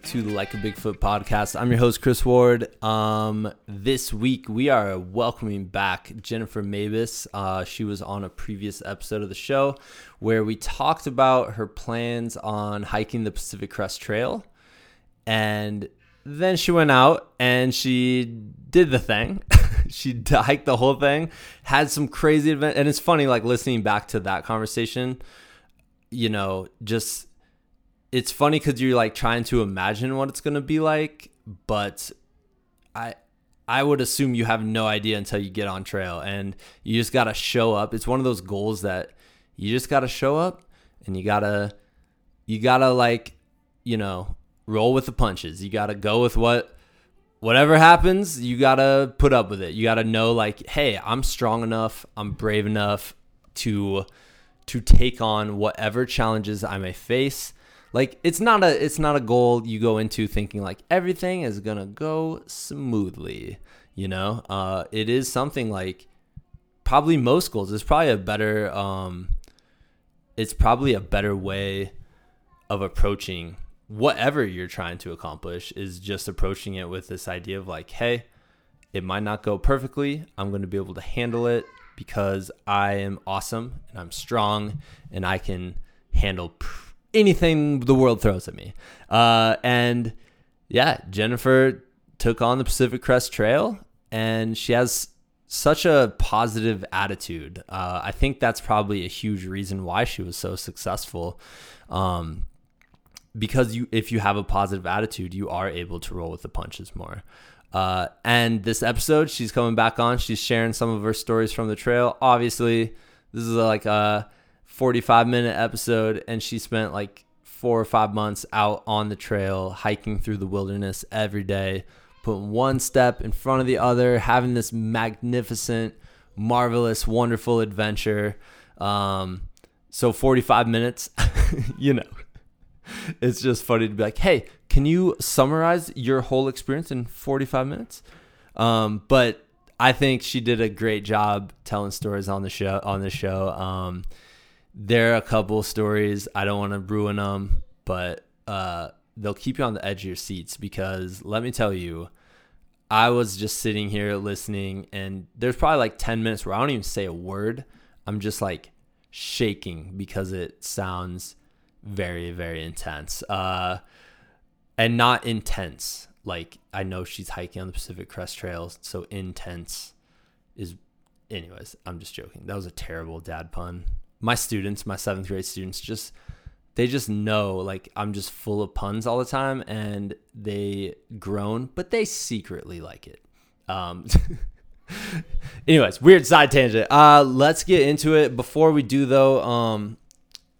to the Like a Bigfoot podcast. I'm your host Chris Ward. Um, this week we are welcoming back Jennifer Mabus. Uh, she was on a previous episode of the show where we talked about her plans on hiking the Pacific Crest Trail, and then she went out and she did the thing. she hiked the whole thing, had some crazy event, and it's funny like listening back to that conversation. You know, just it's funny because you're like trying to imagine what it's gonna be like, but I I would assume you have no idea until you get on trail and you just gotta show up. It's one of those goals that you just gotta show up and you gotta you gotta like, you know, roll with the punches. You gotta go with what whatever happens, you gotta put up with it. You gotta know like, hey, I'm strong enough, I'm brave enough to to take on whatever challenges I may face like it's not a it's not a goal you go into thinking like everything is gonna go smoothly you know? Uh it is something like probably most goals it's probably a better um it's probably a better way of approaching whatever you're trying to accomplish is just approaching it with this idea of like hey it might not go perfectly. I'm going to be able to handle it because i am awesome and i'm strong and i can handle pr- anything the world throws at me. Uh, and yeah, Jennifer took on the Pacific Crest Trail, and she has such a positive attitude. Uh, I think that's probably a huge reason why she was so successful. Um, because you, if you have a positive attitude, you are able to roll with the punches more. Uh, and this episode, she's coming back on. She's sharing some of her stories from the trail. Obviously, this is like a 45 minute episode and she spent like four or five months out on the trail hiking through the wilderness every day putting one step in front of the other having this magnificent marvelous wonderful adventure. Um, so 45 minutes you know it's just funny to be like hey can you summarize your whole experience in 45 minutes? Um, but i think she did a great job telling stories on the show on the show. Um, there are a couple stories I don't want to ruin them, but uh, they'll keep you on the edge of your seats because let me tell you, I was just sitting here listening, and there's probably like 10 minutes where I don't even say a word. I'm just like shaking because it sounds very, very intense. Uh, and not intense. Like, I know she's hiking on the Pacific Crest Trails, so intense is. Anyways, I'm just joking. That was a terrible dad pun my students, my seventh grade students, just they just know like I'm just full of puns all the time, and they groan, but they secretly like it. Um, anyways, weird side tangent. Uh, let's get into it. Before we do though, um,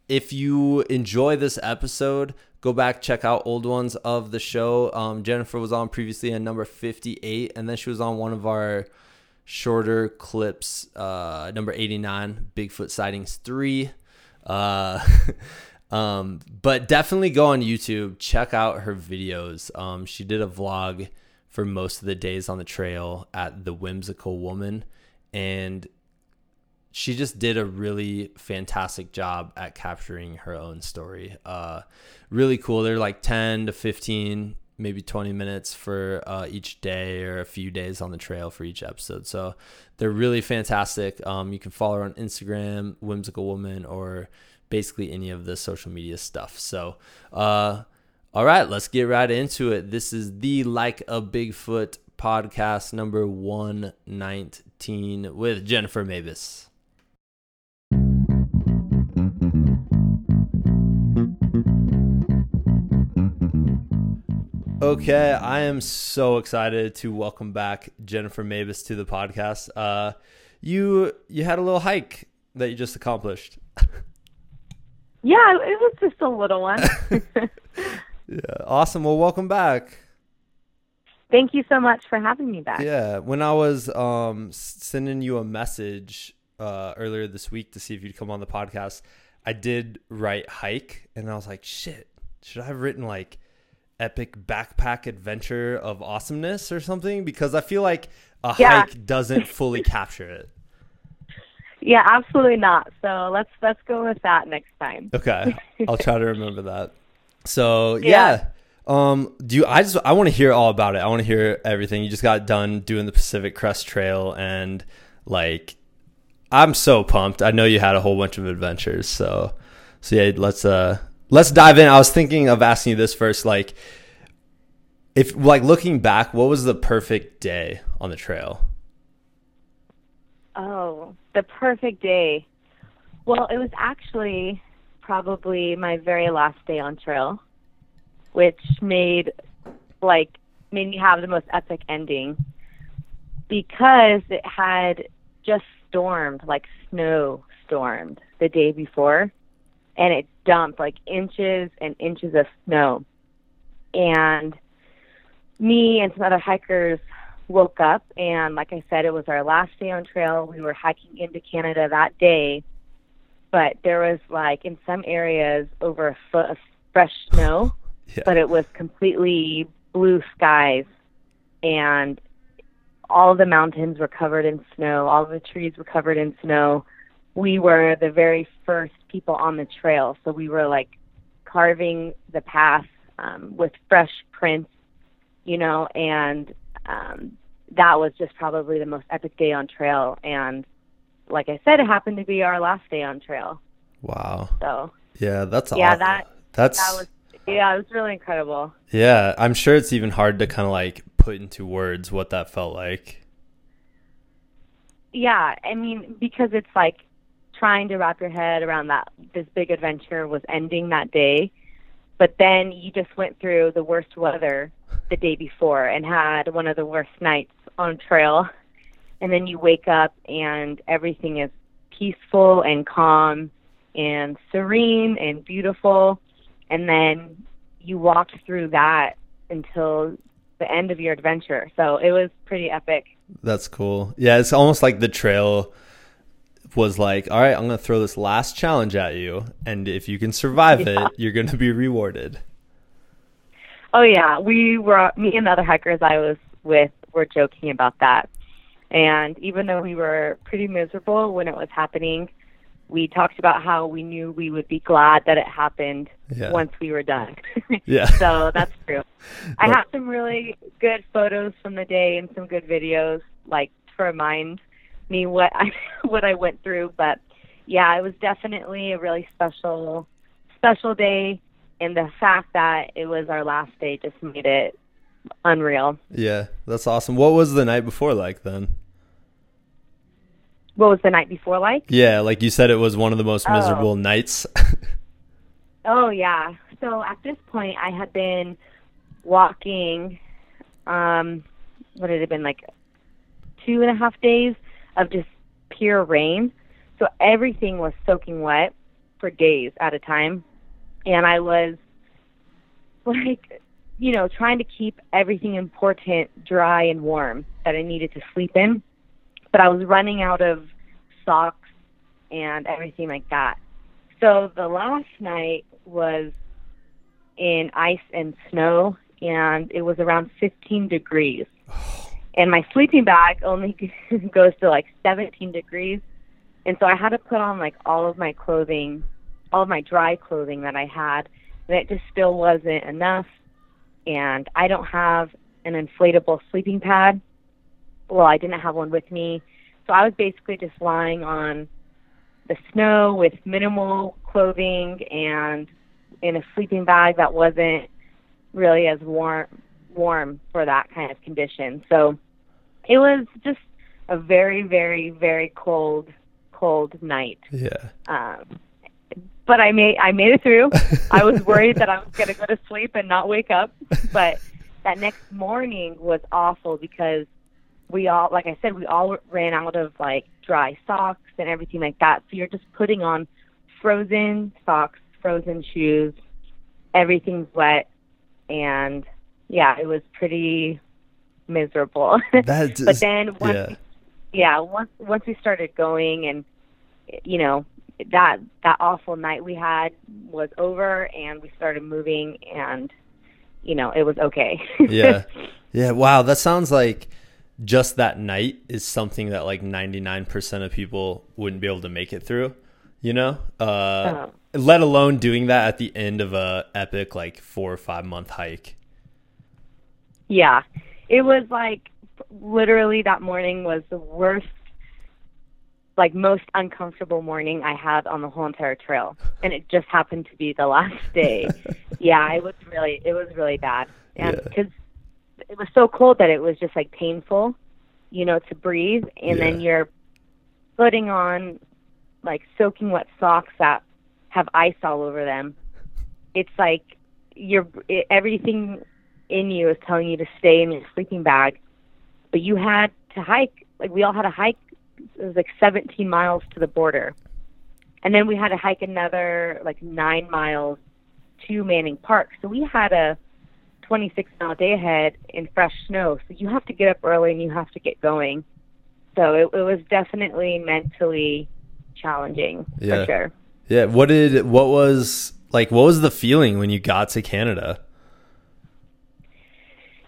if you enjoy this episode, go back check out old ones of the show. Um, Jennifer was on previously in number 58, and then she was on one of our shorter clips. Uh, number 89, Bigfoot Sightings 3. Uh, um, but definitely go on YouTube, check out her videos. Um, she did a vlog for most of the days on the trail at The Whimsical Woman. And she just did a really fantastic job at capturing her own story. Uh, really cool. They're like 10 to 15 maybe 20 minutes for uh, each day or a few days on the trail for each episode. So they're really fantastic. Um, you can follow her on Instagram, Whimsical Woman, or basically any of the social media stuff. So, uh, all right, let's get right into it. This is the Like a Bigfoot podcast number 119 with Jennifer Mabus. Okay, I am so excited to welcome back Jennifer Mabus to the podcast. Uh, you you had a little hike that you just accomplished. Yeah, it was just a little one. yeah, awesome. Well, welcome back. Thank you so much for having me back. Yeah, when I was um, sending you a message uh, earlier this week to see if you'd come on the podcast, I did write hike, and I was like, shit, should I have written like epic backpack adventure of awesomeness or something because I feel like a yeah. hike doesn't fully capture it. Yeah, absolutely not. So let's let's go with that next time. Okay, I'll try to remember that. So yeah. Yeah. Um, do you? I just I want to hear all about it. I want to hear everything. You just got done doing the Pacific Crest Trail, and like, I'm so pumped. I know you had a whole bunch of adventures. So, so yeah, let's uh let's dive in. I was thinking of asking you this first, like, if like looking back, what was the perfect day on the trail? Oh, the perfect day. Well, it was actually probably my very last day on trail, which made like made me have the most epic ending because it had just stormed, like snow stormed the day before, and it dumped like inches and inches of snow. And me and some other hikers woke up and like I said it was our last day on trail. We were hiking into Canada that day. But there was like in some areas over a foot of fresh snow, Yeah. but it was completely blue skies and all the mountains were covered in snow, all the trees were covered in snow. We were the very first people on the trail, so we were like carving the path um, with fresh prints, you know, and um, that was just probably the most epic day on trail. And like I said, it happened to be our last day on trail. Wow. So Yeah, that's Yeah, awesome. that- that's that was, yeah, it was really incredible. yeah. I'm sure it's even hard to kind of like put into words what that felt like. Yeah, I mean, because it's like trying to wrap your head around that this big adventure was ending that day, but then you just went through the worst weather the day before and had one of the worst nights on trail, and then you wake up and everything is peaceful and calm and serene and beautiful, and then you walked through that until the end of your adventure. So it was pretty epic. That's cool. Yeah, it's almost like the trail was like, all right, I'm going to throw this last challenge at you. And if you can survive Yeah. it, you're going to be rewarded. Oh yeah, we were me and the other hikers I was with were joking about that. And even though we were pretty miserable when it was happening, we talked about how we knew we would be glad that it happened Yeah. once we were done. Yeah. so that's true. I have some really good photos from the day and some good videos like to remind me what I what I went through, but yeah, it was definitely a really special special day and the fact that it was our last day just made it unreal. Yeah, that's awesome. What was the night before like then? What was the night before like? Yeah, like you said, it was one of the most Oh. miserable nights. Oh yeah. So at this point, I had been walking. Um, what had it been like? Two and a half days of just pure rain. So everything was soaking wet for days at a time, and I was like, you know, trying to keep everything important dry and warm that I needed to sleep in. But I was running out of socks and everything like that. So the last night was in ice and snow, and it was around 15 degrees. Oh, And my sleeping bag only goes to like 17 degrees. And so I had to put on like all of my clothing, all of my dry clothing that I had, and it just still wasn't enough. And I don't have an inflatable sleeping pad. Well, I didn't have one with me. So I was basically just lying on the snow with minimal clothing and in a sleeping bag that wasn't really as warm warm for that kind of condition. So it was just a very very very cold cold night. yeah. Um but I made I made it through. I was worried that I was going to go to sleep and not wake up, but that next morning was awful because we all like I said we all ran out of like dry socks and everything like that. So you're just putting on frozen socks, frozen shoes, everything's wet and yeah, it was pretty miserable. That but then once yeah. yeah, once once we started going and you know that that awful night we had was over and we started moving and you know it was okay. yeah. Yeah. Wow. That sounds like just that night is something that like 99% of people wouldn't be able to make it through, you know? Uh, Oh. let alone doing that at the end of a epic like four or five month hike. Yeah. It was like literally that morning was the worst like most uncomfortable morning I had on the whole entire trail, and it just happened to be the last day. yeah, it was really it was really bad, and because yeah. it was so cold that it was just like painful, you know, to breathe, and yeah. then you're putting on like soaking wet socks that have ice all over them. It's like you're it, everything in you is telling you to stay in your sleeping bag, but you had to hike. Like we all had to hike it was like 17 miles to the border. And then we had to hike another like nine miles to Manning Park. So we had a 26 mile day ahead in fresh snow. So you have to get up early and you have to get going. So it, it was definitely mentally challenging yeah. for sure. Yeah. What did, what was, like, what was the feeling when you got to Canada?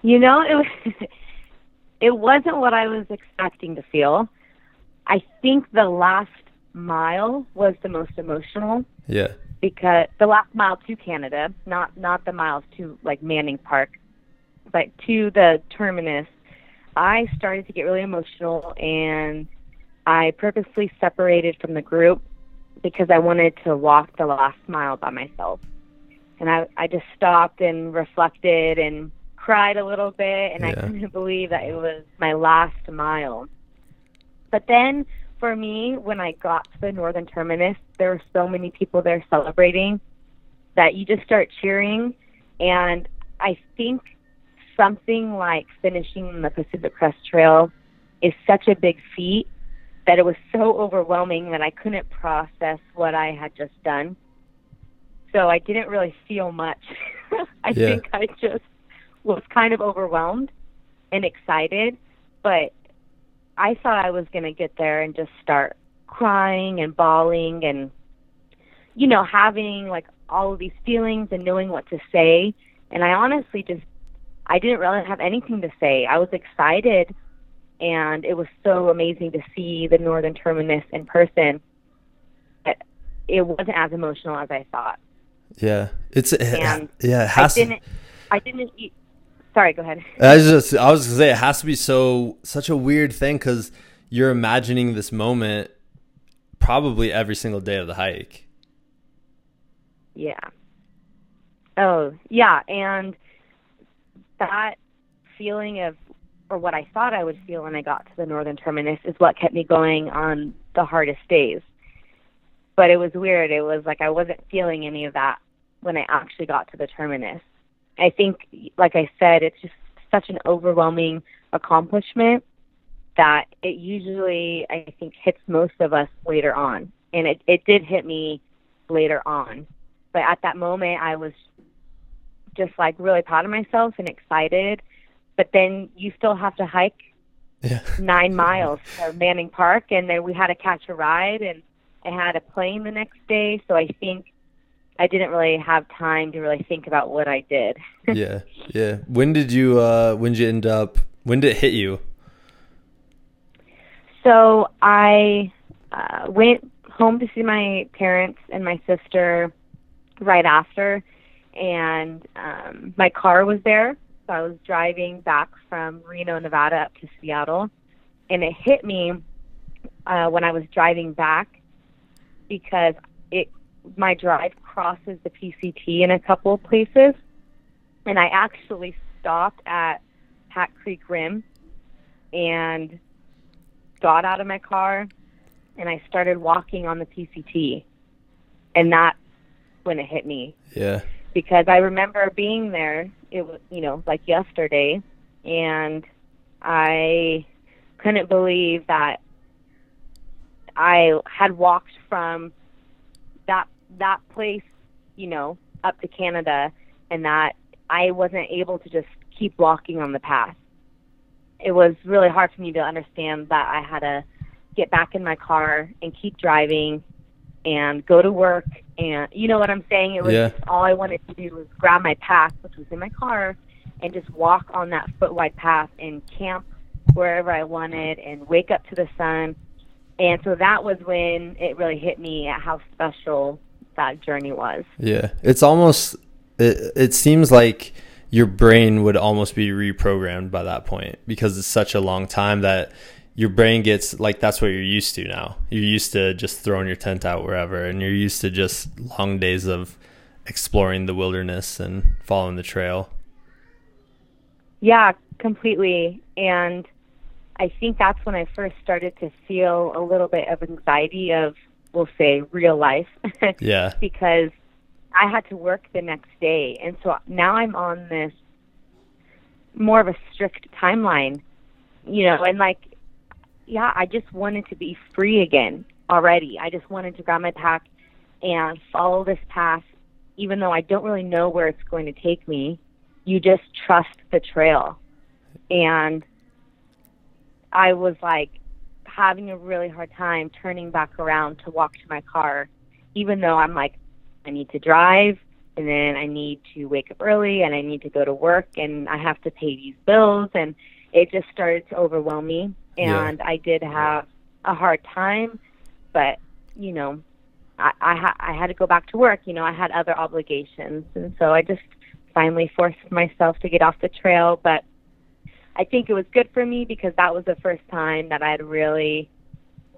You know, it was, it wasn't what I was expecting to feel. I think the last mile was the most emotional. Yeah. Because the last mile to Canada, not not the miles to like Manning Park, but to the terminus, I started to get really emotional and I purposely separated from the group because I wanted to walk the last mile by myself. And I I just stopped and reflected and cried a little bit and yeah. I couldn't believe that it was my last mile. But then for me, when I got to the northern terminus, there were so many people there celebrating that you just start cheering. And I think something like finishing the Pacific Crest Trail is such a big feat that it was so overwhelming that I couldn't process what I had just done. So I didn't really feel much. I yeah. think I just was kind of overwhelmed and excited, but I thought I was going to get there and just start crying and bawling and, you know, having like all of these feelings and knowing what to say. And I honestly just, I didn't really have anything to say. I was excited and it was so amazing to see the Northern Terminus in person. It wasn't as emotional as I thought. Yeah, it's and yeah. It has I didn't. I didn't sorry, go ahead. I was just I was gonna say it has to be so such a weird thing because you're imagining this moment probably every single day of the hike. Yeah. Oh, yeah, and that feeling of or what I thought I would feel when I got to the northern terminus is what kept me going on the hardest days. But it was weird. It was like I wasn't feeling any of that when I actually got to the terminus. I think, like I said, it's just such an overwhelming accomplishment that it usually, I think, hits most of us later on. And it, it did hit me later on. But at that moment, I was just like really proud of myself and excited. But then you still have to hike yeah. nine miles to Manning Park, and then we had to catch a ride, and I had a plane the next day. So I think I didn't really have time to really think about what I did. yeah, yeah. When did you? uh When did you end up? When did it hit you? So I uh, went home to see my parents and my sister right after, and um, my car was there. So I was driving back from Reno, Nevada, up to Seattle, and it hit me uh, when I was driving back because it my drive crosses the PCT in a couple of places, and I actually stopped at Hat Creek Rim and got out of my car and I started walking on the PCT, and that's when it hit me. Yeah. Because I remember being there. It was you know like yesterday, and I couldn't believe that I had walked from that place, you know, up to Canada, and that I wasn't able to just keep walking on the path. It was really hard for me to understand that I had to get back in my car and keep driving and go to work and you know what I'm saying? It was yeah. all I wanted to do was grab my pack, which was in my car, and just walk on that foot wide path and camp wherever I wanted and wake up to the sun. And so that was when it really hit me at how special that journey was. Yeah. It's almost it, it seems like your brain would almost be reprogrammed by that point because it's such a long time that your brain gets like that's what you're used to now. You're used to just throwing your tent out wherever and you're used to just long days of exploring the wilderness and following the trail. Yeah, completely. And I think that's when I first started to feel a little bit of anxiety of, we'll say, real life. yeah. because I had to work the next day. And so now I'm on this more of a strict timeline, you know, and like, yeah, I just wanted to be free again already. I just wanted to grab my pack and follow this path, even though I don't really know where it's going to take me. You just trust the trail. And I was like having a really hard time turning back around to walk to my car, even though I'm like, I need to drive and then I need to wake up early and I need to go to work and I have to pay these bills and it just started to overwhelm me and yeah. I did have a hard time, but you know, I I, ha- I had to go back to work. You know, I had other obligations, and so I just finally forced myself to get off the trail. But I think it was good for me because that was the first time that I had really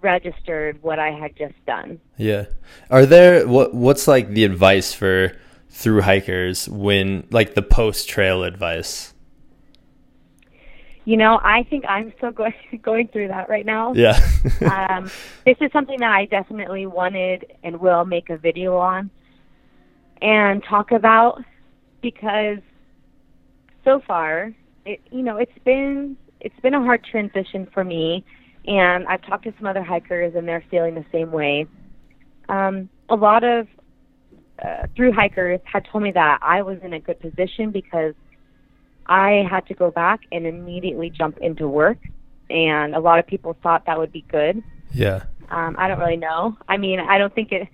registered what I had just done. Yeah. Are there what what's like the advice for through hikers when like the post trail advice? You know, I think I'm still going going through that right now. Yeah. um, this is something that I definitely wanted and will make a video on and talk about because so far, it you know, it's been it's been a hard transition for me, and I've talked to some other hikers and they're feeling the same way. Um, a lot of uh, through hikers had told me that I was in a good position because I had to go back and immediately jump into work, and a lot of people thought that would be good. Yeah. Um, I don't really know. I mean, I don't think it.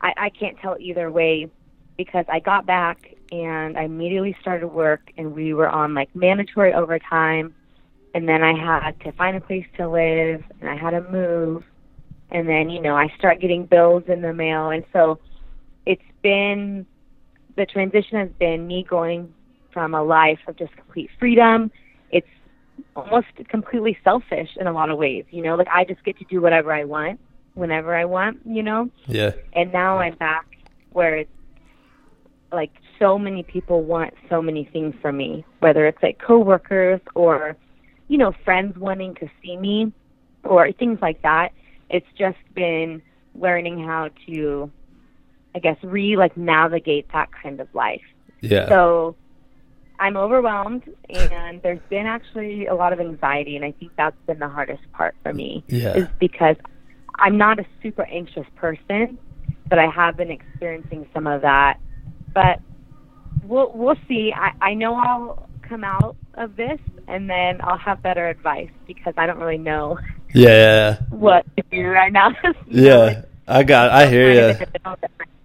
I, I can't tell either way because I got back and I immediately started work, and we were on like mandatory overtime, and then I had to find a place to live, and I had to move, and then you know I start getting bills in the mail, and so it's been the transition has been me going from a life of just complete freedom. It's almost completely selfish in a lot of ways, you know, like I just get to do whatever I want whenever I want, you know? Yeah. And now I'm back where it's like so many people want so many things from me, whether it's like coworkers or, you know, friends wanting to see me or things like that. It's just been learning how to I guess re like navigate that kind of life. Yeah. So I'm overwhelmed, and there's been actually a lot of anxiety, and I think that's been the hardest part for me. Yeah. Is because I'm not a super anxious person, but I have been experiencing some of that. But we'll we'll see. I I know I'll come out of this, and then I'll have better advice because I don't really know. Yeah. What to do right now? yeah. I got. I hear you.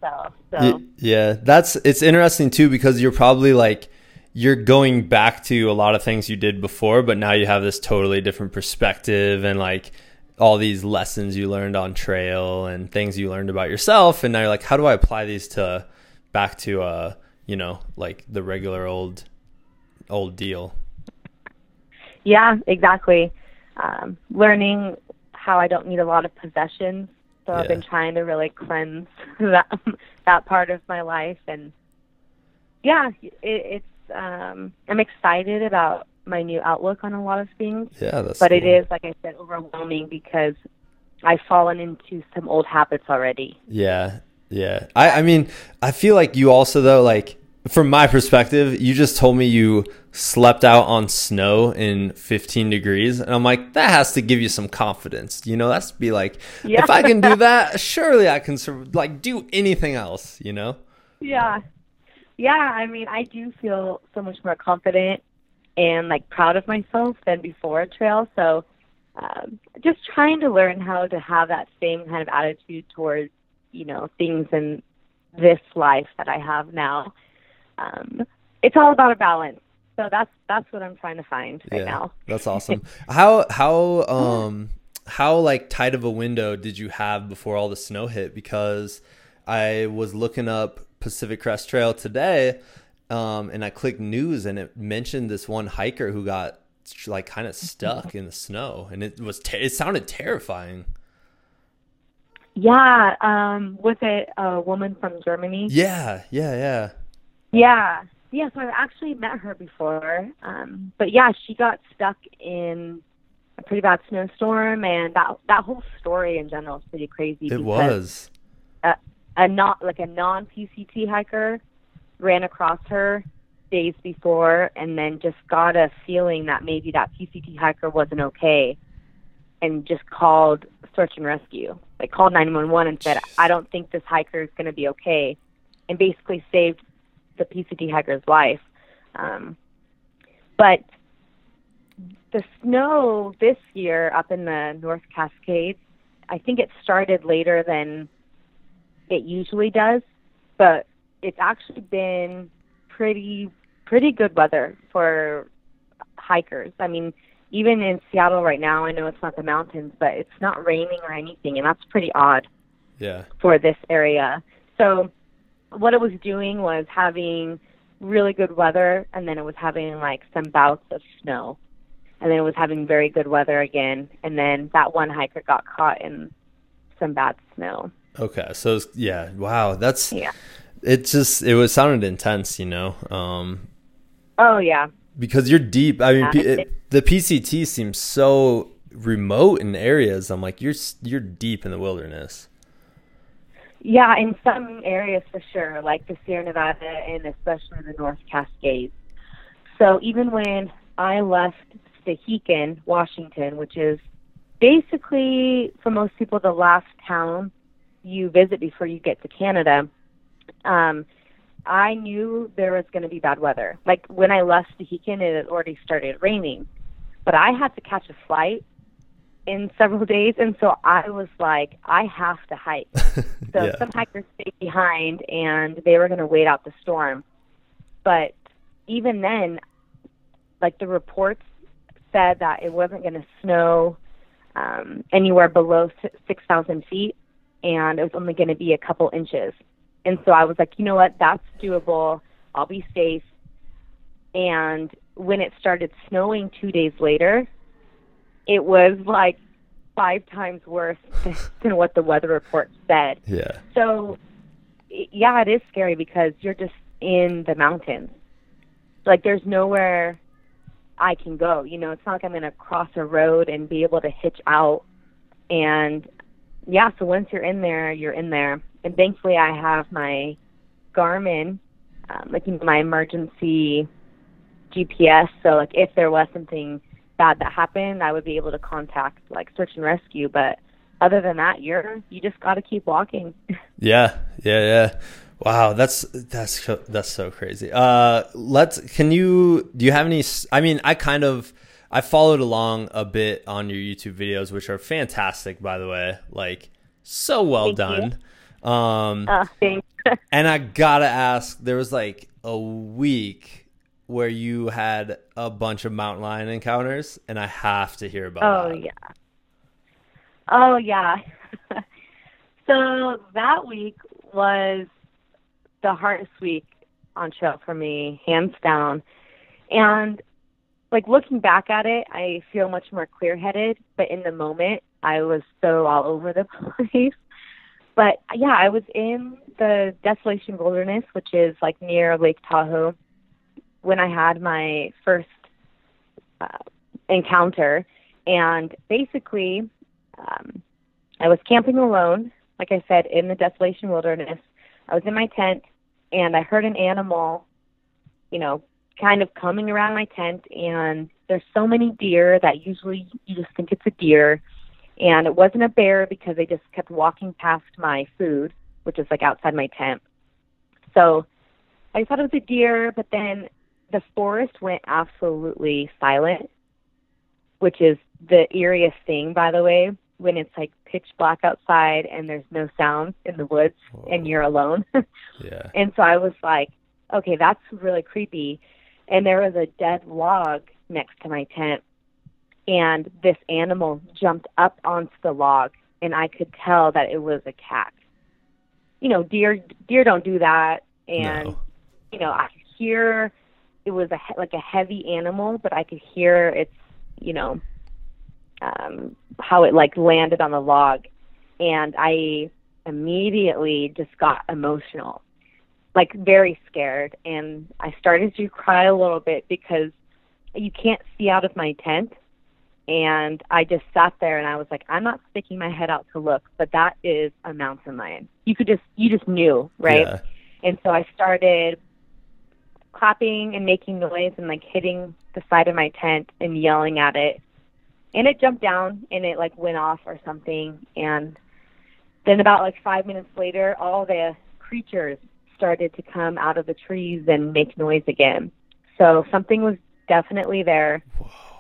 So. Yeah, that's it's interesting too because you're probably like you're going back to a lot of things you did before, but now you have this totally different perspective and like all these lessons you learned on trail and things you learned about yourself. And now you're like, how do I apply these to back to, uh, you know, like the regular old, old deal? Yeah, exactly. Um, learning how I don't need a lot of possessions. So yeah. I've been trying to really cleanse that, that part of my life. And yeah, it, it's, um, I'm excited about my new outlook on a lot of things. Yeah, that's but cool. it is like I said overwhelming because I've fallen into some old habits already. Yeah, yeah. I I mean I feel like you also though like from my perspective, you just told me you slept out on snow in 15 degrees. And I'm like, that has to give you some confidence. You know, that's be like, yeah. if I can do that, surely I can like do anything else, you know? Yeah yeah, I mean, I do feel so much more confident and like proud of myself than before a trail. So, um, just trying to learn how to have that same kind of attitude towards, you know, things in this life that I have now. Um, it's all about a balance. So that's that's what I'm trying to find right yeah, now. That's awesome. how how um how like tight of a window did you have before all the snow hit? Because I was looking up Pacific Crest Trail today, um, and I clicked news, and it mentioned this one hiker who got like kind of stuck in the snow, and it was ter- it sounded terrifying. Yeah, um, was it a woman from Germany? Yeah, yeah, yeah. Yeah, yeah. So I've actually met her before, um, but yeah, she got stuck in a pretty bad snowstorm, and that that whole story in general is pretty crazy. It was a, a not like a non PCT hiker ran across her days before, and then just got a feeling that maybe that PCT hiker wasn't okay, and just called search and rescue. Like called 911 and said, "I don't think this hiker is going to be okay," and basically saved the PCT hiker's life. Um, but the snow this year up in the North Cascades, I think it started later than it usually does, but it's actually been pretty pretty good weather for hikers. I mean, even in Seattle right now, I know it's not the mountains, but it's not raining or anything, and that's pretty odd. Yeah. For this area. So what it was doing was having really good weather and then it was having like some bouts of snow. And then it was having very good weather again and then that one hiker got caught in some bad snow. Okay. So yeah, wow, that's Yeah. It just it was sounded intense, you know. Um Oh yeah. Because you're deep. I mean, it, the PCT seems so remote in areas. I'm like, you're you're deep in the wilderness. Yeah, in some areas for sure, like the Sierra Nevada and especially the North Cascades. So even when I left Stehekin, Washington, which is basically for most people the last town you visit before you get to Canada, um, I knew there was going to be bad weather. Like when I left Stehekin, it had already started raining, but I had to catch a flight in several days, and so I was like, I have to hike. So yeah. some hikers stayed behind and they were going to wait out the storm. But even then, like the reports said that it wasn't going to snow um, anywhere below 6,000 feet and it was only going to be a couple inches. And so I was like, you know what? That's doable. I'll be safe. And when it started snowing two days later, it was like five times worse than what the weather report said. Yeah. So, yeah, it is scary because you're just in the mountains. Like, there's nowhere I can go. You know, it's not like I'm going to cross a road and be able to hitch out. And, yeah, so once you're in there, you're in there. And thankfully, I have my Garmin, um, like, my emergency GPS. So, like, if there was something bad that happened, I would be able to contact, like, search and rescue. But other than that, you're you just got to keep walking. Yeah, yeah, yeah. Wow, that's that's so- that's so crazy. Uh, let's. Can you? Do you have any? I mean, I kind of I followed along a bit on your YouTube videos, which are fantastic, by the way. Like so well Thank you. Um, uh, thanks. and I gotta ask, there was like a week where you had a bunch of mountain lion encounters, and I have to hear about. oh that. yeah. Oh yeah. so that week was the hardest week on trail for me, hands down. And like looking back at it, I feel much more clear headed, but in the moment I was so all over the place. But yeah, I was in the Desolation Wilderness, which is like near Lake Tahoe, when I had my first uh, encounter. And basically, um, I was camping alone, like I said, in the Desolation Wilderness. I was in my tent, and I heard an animal, you know, kind of coming around my tent. And there's so many deer that usually you just think it's a deer. And it wasn't a bear because they just kept walking past my food, which is like outside my tent. So I thought it was a deer, but then the forest went absolutely silent, which is the eeriest thing, by the way, when it's like pitch black outside and there's no sound in the woods and you're alone. Yeah. and so I was like, okay, that's really creepy. And there was a dead log next to my tent, and this animal jumped up onto the log, and I could tell that it was a cat. you know, deer deer don't do that, and No. you know, I could hear it was a like a heavy animal, but I could hear its, you know, um, how it like landed on the log, and I immediately just got emotional, like very scared, and I started to cry a little bit because you can't see out of my tent. And I just sat there and I was like, I'm not sticking my head out to look, but that is a mountain lion. You could just, you just knew, right? Yeah. And so I started clapping and making noise and like hitting the side of my tent and yelling at it. And it jumped down and it like went off or something. And then about like five minutes later, all the creatures started to come out of the trees and make noise again. So something was definitely there.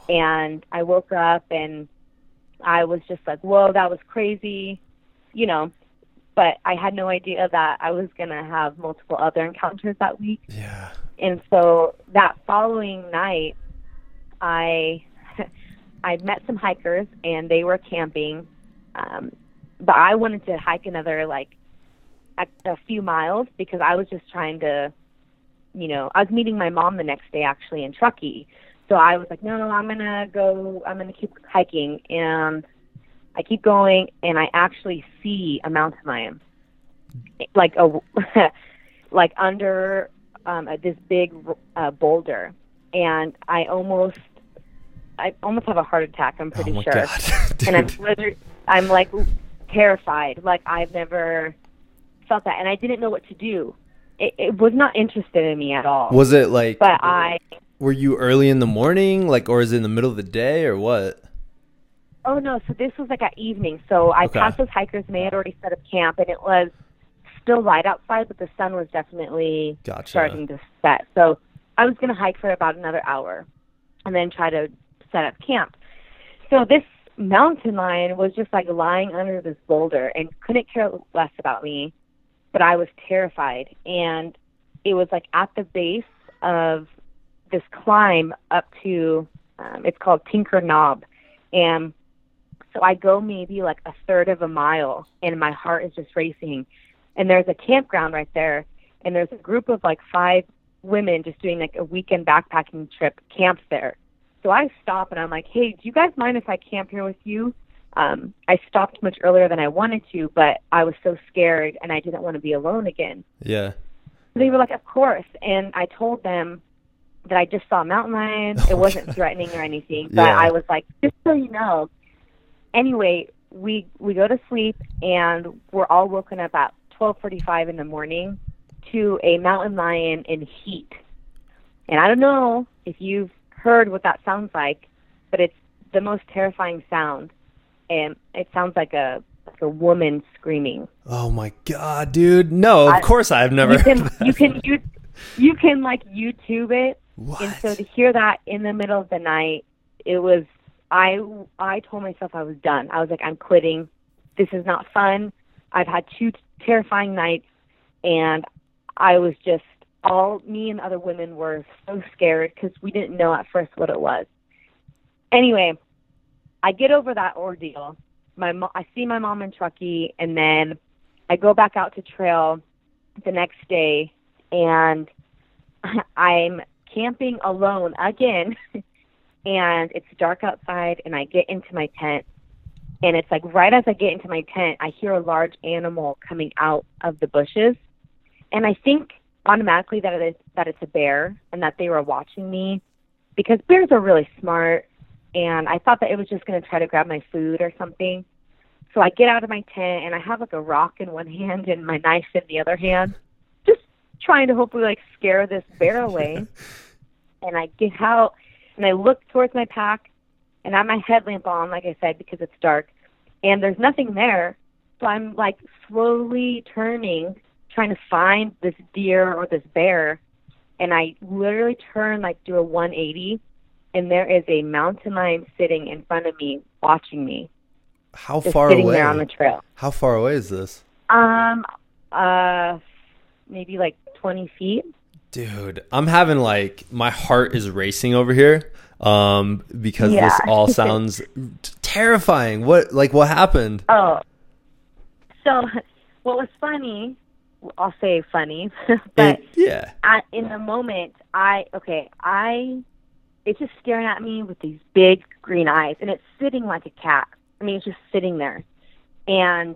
And I woke up and I was just like, whoa, that was crazy, you know. But I had no idea that I was going to have multiple other encounters that week. Yeah. And so that following night, I I met some hikers and they were camping, um, but I wanted to hike another like a, a few miles because I was just trying to, you know, I was meeting my mom the next day actually in Truckee, so I was like, no, no, I'm gonna go, I'm gonna keep hiking, and I keep going, and I actually see a mountain lion, like a like under um, a, this big uh, boulder, and I almost, I almost have a heart attack. I'm pretty oh sure, god. and I'm literally, I'm like terrified. Like I've never felt that, and I didn't know what to do. It, it was not interested in me at all. Was it like but I, were you early in the morning like or is it in the middle of the day or what? oh no, so this was like at evening. So I Okay. passed those hikers, and they had already set up camp, and it was still light outside, but the sun was definitely Gotcha. starting to set. So I was going to hike for about another hour and then try to set up camp. So this mountain lion was just like lying under this boulder and couldn't care less about me, but I was terrified. And it was like at the base of this climb up to, um, it's called Tinker Knob. And so I go maybe like a third of a mile and my heart is just racing. And there's a campground right there. And there's a group of like five women just doing like a weekend backpacking trip camp there. So I stop and I'm like, hey, do you guys mind if I camp here with you? Um, I stopped much earlier than I wanted to, but I was so scared and I didn't want to be alone again. Yeah. They were like, of course. And I told them that I just saw a mountain lion. It wasn't threatening or anything, but Yeah. I was like, just so you know. Anyway, we we go to sleep and we're all woken up at 12:45 in the morning to a mountain lion in heat. And I don't know if you've heard what that sounds like, but it's the most terrifying sound. And it sounds like a like a woman screaming. Oh my god, dude. No, of I- course I've never you can you can you you can like YouTube it, What? and so to hear that in the middle of the night, it was I I told myself I was done. I was like I'm quitting. This is not fun. I've had two terrifying nights, and I was just all me and other women were so scared because we didn't know at first what it was. Anyway, I get over that ordeal. My mo- I see my mom in Truckee, and then I go back out to trail the next day, and I'm camping alone again. and it's dark outside, and I get into my tent, and it's like right as I get into my tent, I hear a large animal coming out of the bushes, and I think automatically that it is that it's a bear, and that they were watching me, because bears are really smart, and I thought that it was just going to try to grab my food or something. So I get out of my tent and I have like a rock in one hand and my knife in the other hand, just trying to hopefully like scare this bear away. and I get out and I look towards my pack and I have my headlamp on, like I said, because it's dark, and there's nothing there. So I'm like slowly turning, trying to find this deer or this bear, and I literally turn like do a 180, and there is a mountain lion sitting in front of me, watching me, How far sitting away? there on the trail. How far away is this? Um, uh, maybe like 20 feet. Dude, I'm having like my heart is racing over here um because this all sounds terrifying. What like what happened? Oh. So what was funny I'll say funny, but It- yeah. in the moment, I okay, I it's just staring at me with these big green eyes, and it's sitting like a cat. I mean, it's just sitting there, and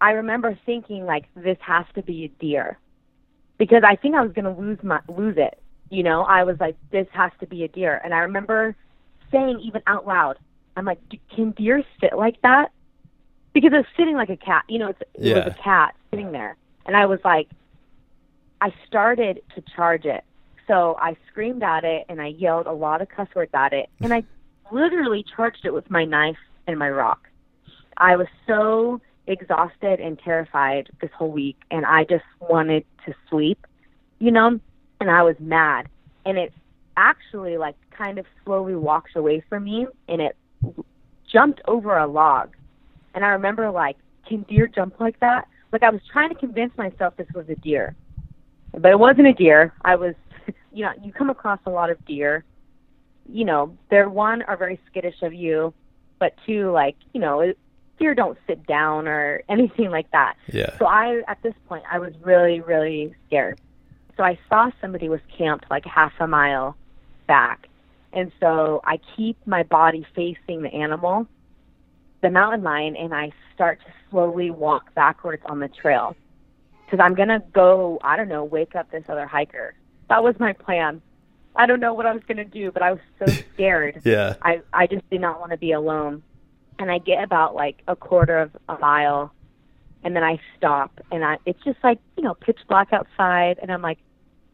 I remember thinking like this has to be a deer, because I think I was gonna lose my lose it. You know, I was like, this has to be a deer, and I remember saying even out loud, I'm like, "D- can deer sit like that? Because it was sitting like a cat. You know, it's, it Yeah. was a cat sitting there, and I was like, I started to charge it. So I screamed at it and I yelled a lot of cuss words at it. And I literally charged it with my knife and my rock. I was so exhausted and terrified this whole week and I just wanted to sleep, you know, and I was mad. And it actually like kind of slowly walked away from me and it jumped over a log. And I remember like, can deer jump like that? Like I was trying to convince myself this was a deer but it wasn't a deer. I was, you know, you come across a lot of deer. You know, they're one are very skittish of you, but two, like, you know, it- deer don't sit down or anything like that. Yeah. So I, at this point, I was really, really scared. So I saw somebody was camped like half a mile back, and so I keep my body facing the animal, the mountain lion, and I start to slowly walk backwards on the trail because I'm gonna go. I don't know, wake up this other hiker. That was my plan. I don't know what I was gonna do, but I was so scared. Yeah. I I just did not want to be alone. And I get about like a quarter of a mile, and then I stop, and I it's just like you know pitch black outside, and I'm like,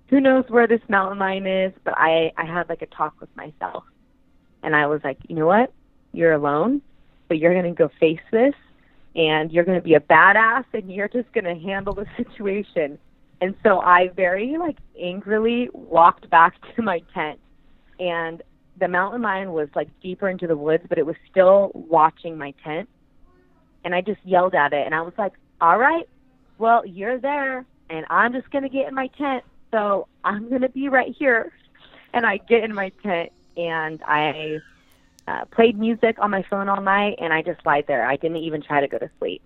who knows where this mountain lion is? But I I had like a talk with myself, and I was like, you know what? You're alone, but you're gonna go face this, and you're gonna be a badass, and you're just gonna handle the situation. And so I very like angrily walked back to my tent, and the mountain lion was like deeper into the woods, but it was still watching my tent. And I just yelled at it, and I was like, "All right, well, you're there, and I'm just gonna get in my tent. So I'm gonna be right here." And I get in my tent, and I uh, played music on my phone all night, and I just lied there. I didn't even try to go to sleep.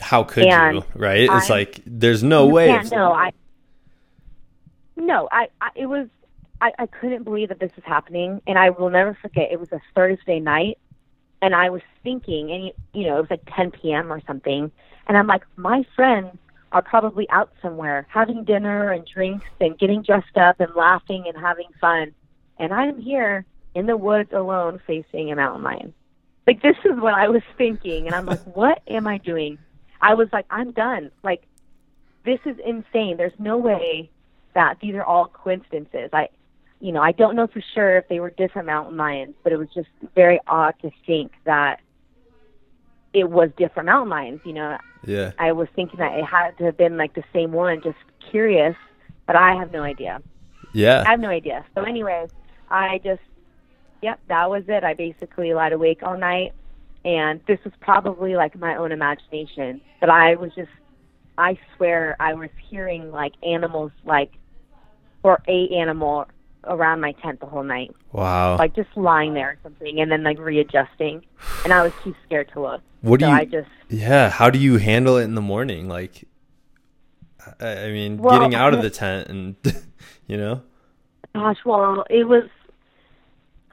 How could And you? Right? It's I- like there's no way. no, I. No, I, I. It was. I, I couldn't believe that this was happening, and I will never forget. It was a Thursday night, and I was thinking, and you, you know, it was like 10 p.m. or something, and I'm like, my friends are probably out somewhere having dinner and drinks and getting dressed up and laughing and having fun, and I'm here in the woods alone facing a mountain lion. Like this is what I was thinking, and I'm like, what am I doing? I was like, I'm done. Like this is insane. There's no way that these are all coincidences. I, you know, I don't know for sure if they were different mountain lions, but it was just very odd to think that it was different mountain lions. You know, Yeah. I was thinking that it had to have been like the same one, just curious, but I have no idea. Yeah. I have no idea. So, anyways, I just, yep, that was it. I basically lied awake all night, and this was probably like my own imagination. But I was just, I swear, I was hearing like animals, like, or a animal around my tent the whole night, Wow. like just lying there or something, and then like readjusting. And I was too scared to look. what do so you? I just, yeah. How do you handle it in the morning? Like, I, I mean, Well, getting out of the tent and, you know. Gosh, well, it was.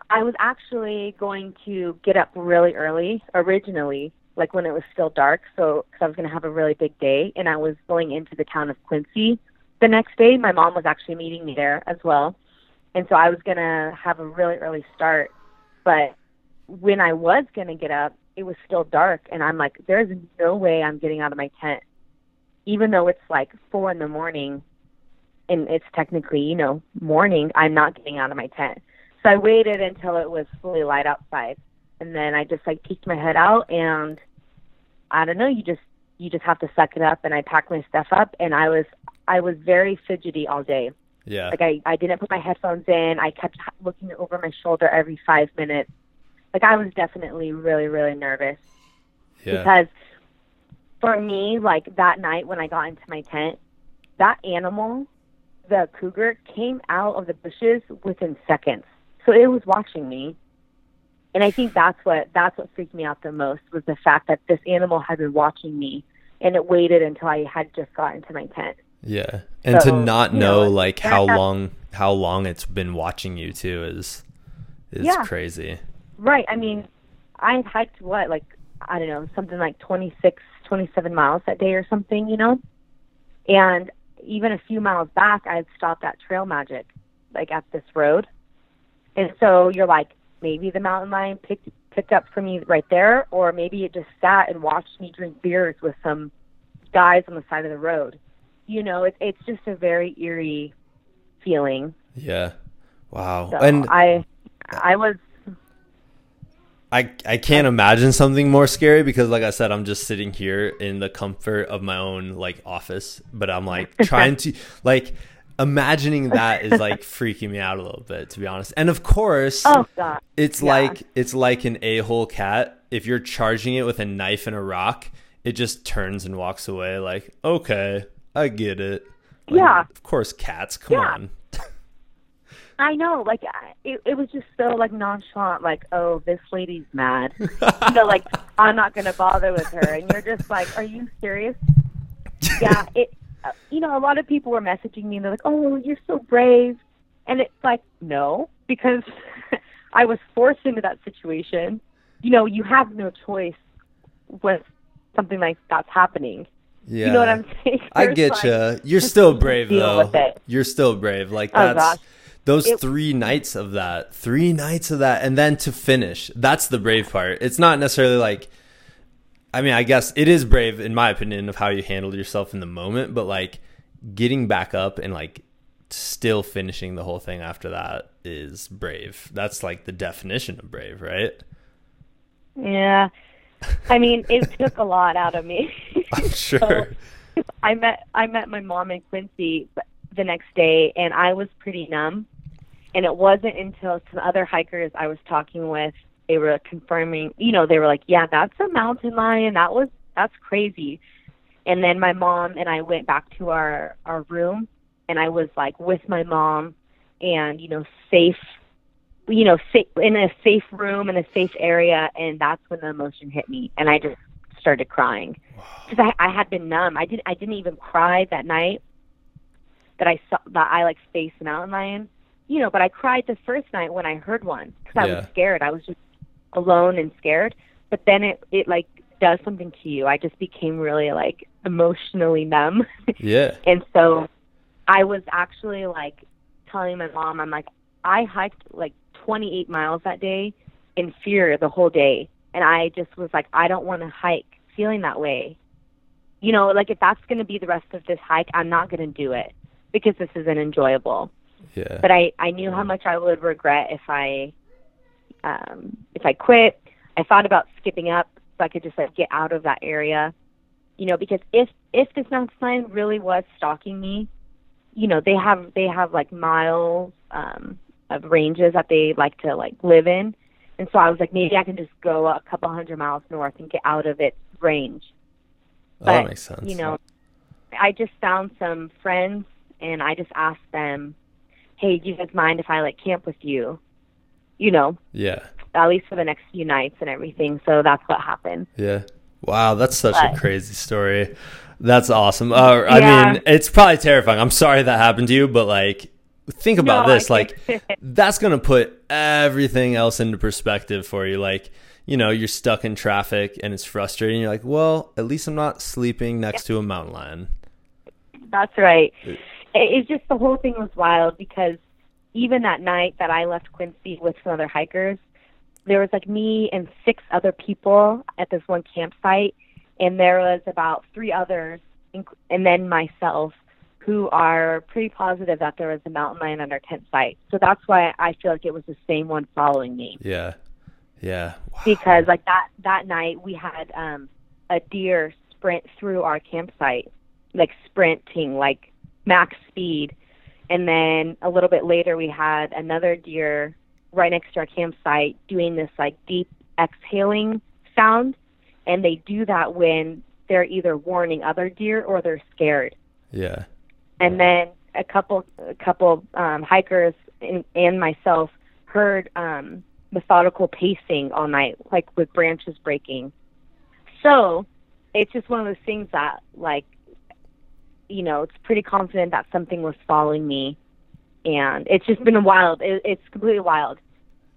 I was actually going to get up really early originally, like when it was still dark, so because I was going to have a really big day, and I was going into the town of Quincy the next day. My mom was actually meeting me there as well, and so I was to have a really early start. But when I was to get up, it was still dark, and I'm like, "There's no way I'm getting out of my tent," even though it's like four in the morning and it's technically, you know, morning, I'm not getting out of my tent. So I waited until it was fully light outside. And then I just like peeked my head out and I don't know, you just you just have to suck it up and I packed my stuff up and I was I was very fidgety all day. Yeah. Like I I didn't put my headphones in. I kept looking over my shoulder every 5 minutes. Like I was definitely really really nervous Yeah. because for me, like that night when I got into my tent, that animal, the cougar, came out of the bushes within seconds. So it was watching me. And I think that's what that's what freaked me out the most was the fact that this animal had been watching me and it waited until I had just got into my tent. Yeah. And So, to not know know, like how that- long how long it's been watching you too is is Yeah. crazy. Right. I mean, I've hiked what, like, I don't know, something like 26, 27 miles that day or something, you know? And even a few miles back, I had stopped at Trail Magic, like at this road. And so you're like, maybe the mountain lion picked picked up for me right there, or maybe it just sat and watched me drink beers with some guys on the side of the road. You know, it's it's just a very eerie feeling. Yeah. Wow. So and I I was I I can't imagine something more scary because like I said I'm just sitting here in the comfort of my own like office but I'm like trying to like imagining that is like freaking me out a little bit to be honest. And of course oh god. it's yeah. like it's like an a-hole cat if you're charging it with a knife and a rock it just turns and walks away like okay, I get it. Like, Yeah. Of course cats, come Yeah. on. I know, like I- it, it was just so like nonchalant, like oh this lady's mad, you know, like I'm not gonna bother with her, and you're just like, are you serious? Yeah, it. Uh, you know, a lot of people were messaging me, and they're like, oh, you're so brave, and it's like no, because I was forced into that situation. You know, you have no choice with something like that's happening. Yeah. You know what I'm saying? I get like- you. You're still brave though. You're still brave. Like Oh, that's gosh. those It- three nights of that. Three nights of that and then to finish. That's the brave part. It's not necessarily like I mean, I guess it is brave in my opinion of how you handled yourself in the moment, but like getting back up and like still finishing the whole thing after that is brave. That's like the definition of brave, right? Yeah. I mean, it took a lot out of me. I'm sure. I met I met my mom in Quincy the next day, and I was pretty numb. And it wasn't until some other hikers I was talking with, they were confirming. You know, they were like, "Yeah, that's a mountain lion. That was that's crazy." And then my mom and I went back to our our room, and I was like with my mom, and you know, safe you know, safe, in a safe room in a safe area, and that's when the emotion hit me, and I just started crying because I, I had been numb. I didn't I didn't even cry that night that I saw that I like faced mountain lion, you know. But I cried the first night when I heard one because I Yeah. was scared. I was just alone and scared. But then it it like does something to you. I just became really like emotionally numb. Yeah. And so I was actually like telling my mom, I'm like, I hiked like 28 miles that day in fear the whole day. And I just was like, I don't want to hike feeling that way. You know, like if that's going to be the rest of this hike, I'm not going to do it because this isn't enjoyable. Yeah. But I, I knew how much I would regret if I, um, if I quit. I thought about skipping up so I could just like get out of that area you know because if if this mountain lion really was stalking me you know they have they have like miles um of ranges that they like to like live in and so i was like maybe i can just go a couple hundred miles north and get out of its range Oh, that makes sense. you know i just found some friends and i just asked them hey do you guys mind if i like camp with you you know Yeah. at least for the next few nights and everything so that's what happened Yeah. Wow, that's such a crazy story. That's awesome. Uh, I Yeah. mean, it's probably terrifying. I'm sorry that happened to you, but like, think about No, this. Like, that's gonna put everything else into perspective for you. Like, you know, you're stuck in traffic and it's frustrating. You're like, well, at least I'm not sleeping next to a mountain lion. That's right. It, it's just the whole thing was wild because even that night that I left Quincy with some other hikers, there was like me and six other people at this one campsite, and there was about three others, and then myself, who are pretty positive that there was a mountain lion on our tent site. So that's why I feel like it was the same one following me Yeah. Yeah. Wow. because like that that night we had um a deer sprint through our campsite like sprinting like max speed and then a little bit later we had another deer right next to our campsite doing this like deep exhaling sound and they do that when they're either warning other deer or they're scared Yeah. And then a couple a couple um, hikers and, and myself heard um, methodical pacing all night, like with branches breaking. So it's just one of those things that like you know it's pretty confident that something was following me. And it's just been wild. It, it's completely wild.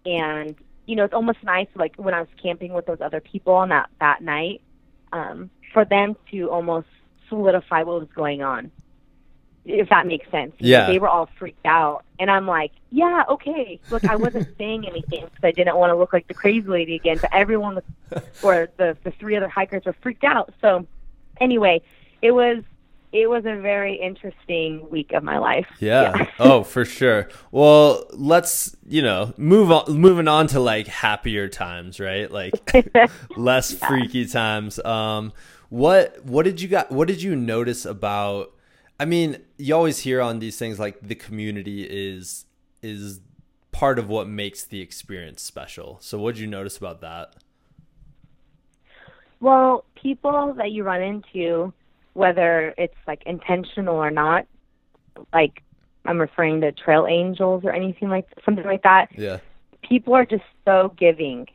And you know it's almost nice like when i was camping with those other people on that that night um for them to almost solidify what was going on if that makes sense Yeah. they were all freaked out and i'm like yeah okay look i wasn't saying anything because i didn't want to look like the crazy lady again but everyone was or the the three other hikers were freaked out so anyway it was it was a very interesting week of my life Yeah. oh, for sure. Well, let's, you know, move on moving on to like happier times, right? Like less freaky times. Um what what did you got what did you notice about I mean, you always hear on these things like the community is is part of what makes the experience special. So what did you notice about that? Well, people that you run into, whether it's like intentional or not, like I'm referring to trail angels or anything like something like that. Yeah. People are just so giving,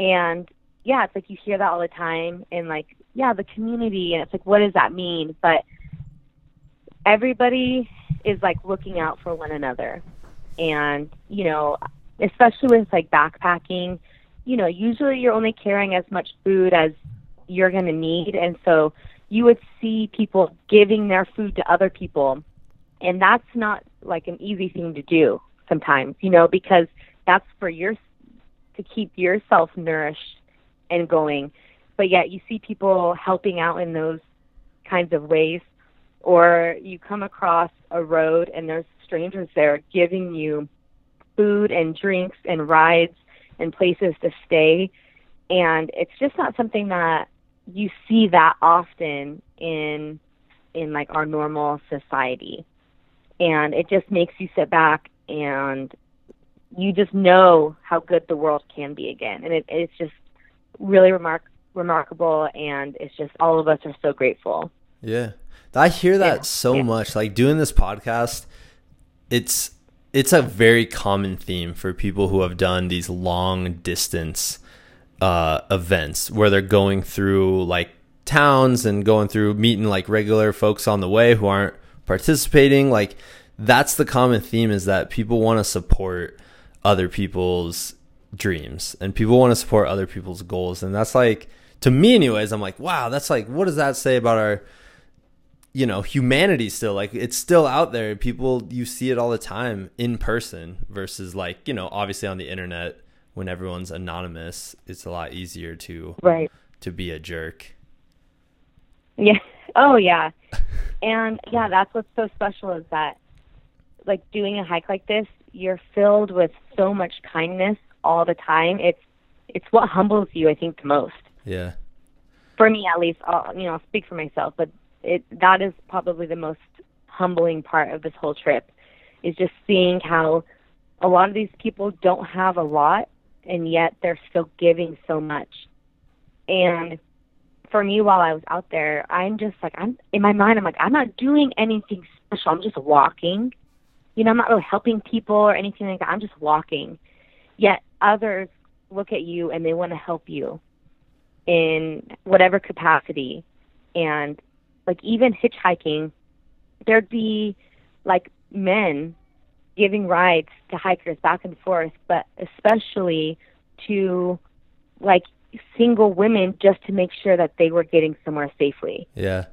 and yeah, it's like you hear that all the time, and like yeah, the community, and it's like what does that mean? But everybody is like looking out for one another, and you know, especially with like backpacking you know, usually you're only carrying as much food as you're going to need. And so you would see people giving their food to other people. And that's not like an easy thing to do sometimes, you know, because that's for your, to keep yourself nourished and going. But yet you see people helping out in those kinds of ways. Or you come across a road and there's strangers there giving you food and drinks and rides and places to stay. And it's just not something that you see that often in in like our normal society. And it just makes you sit back and you just know how good the world can be again. And it, it's just really remark remarkable and it's just all of us are so grateful. Yeah. I hear that Yeah, so yeah. much. Like doing this podcast, it's it's a very common theme for people who have done these long distance uh, events where they're going through like towns and going through meeting like regular folks on the way who aren't participating. Like that's the common theme is that people want to support other people's dreams and people want to support other people's goals. And that's like to me anyways, I'm like, wow, that's like what does that say about our you know humanity still like it's still out there people you see it all the time in person versus like you know obviously on the internet when everyone's anonymous it's a lot easier to Right. to be a jerk Yeah. Oh yeah. And yeah, that's what's so special is that like doing a hike like this, you're filled with so much kindness all the time. It's it's what humbles you, I think, the most. yeah For me, at least, I'll, you know, I'll speak for myself, but it that is probably the most humbling part of this whole trip, is just seeing how a lot of these people don't have a lot, and yet they're still giving so much. And for me, while I was out there, I'm just like I'm in my mind. I'm like I'm not doing anything special. I'm just walking. You know, I'm not really helping people or anything like that. I'm just walking. Yet others look at you and they want to help you in whatever capacity. And like even hitchhiking, there'd be like men giving rides to hikers back and forth, but especially to like single women just to make sure that they were getting somewhere safely. yeah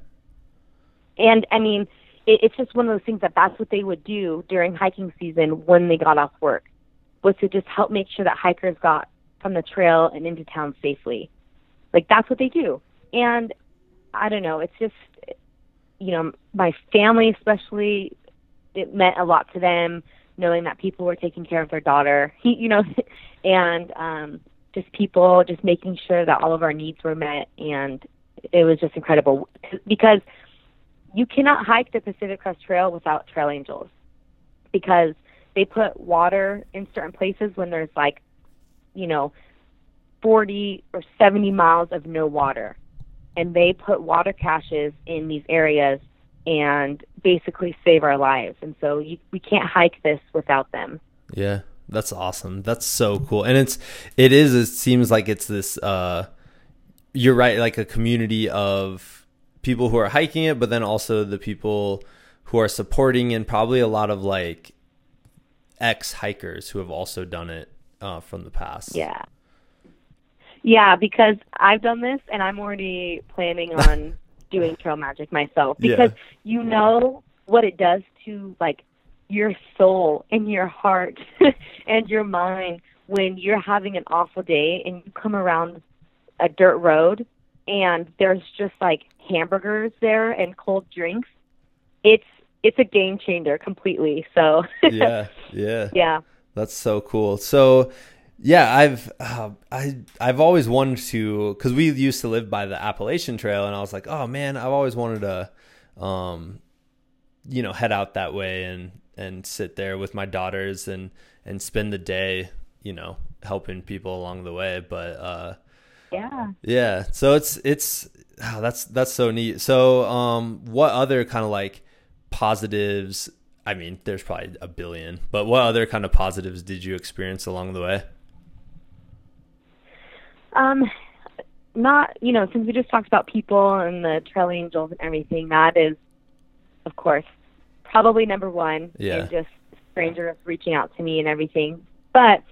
And I mean, it, it's just one of those things that that's what they would do during hiking season when they got off work, was to just help make sure that hikers got from the trail and into town safely. Like that's what they do. And I don't know, it's just, you know, my family especially, it meant a lot to them knowing that people were taking care of their daughter, he, you know, and um, just people just making sure that all of our needs were met. And it was just incredible because you cannot hike the Pacific Crest Trail without trail angels because they put water in certain places when there's like, you know, 40 or 70 miles of no water. And they put water caches in these areas and basically save our lives. And so you, we can't hike this without them. Yeah, that's awesome. That's so cool. And it's it is it seems like it's this uh you're right, like a community of people who are hiking it, but then also the people who are supporting and probably a lot of like ex hikers who have also done it uh, from the past. Yeah. Yeah, because I've done this and I'm already planning on doing trail magic myself because Yeah. you know what it does to like your soul and your heart and your mind when you're having an awful day and you come around a dirt road and there's just like hamburgers there and cold drinks. It's it's a game changer completely. So yeah, yeah. yeah. That's so cool. So, yeah, I've uh, I I've always wanted to because we used to live by the Appalachian Trail, and I was like, oh man, I've always wanted to, um, you know, head out that way and and sit there with my daughters and and spend the day, you know, helping people along the way. But uh, Yeah. yeah, so it's it's oh, that's that's so neat. So, um, what other kind of like positives? I mean, there's probably a billion, but what other kind of positives did you experience along the way? Um, not you know, since we just talked about people and the trail angels and everything, that is, of course, probably number one. Yeah. And just strangers reaching out to me and everything. But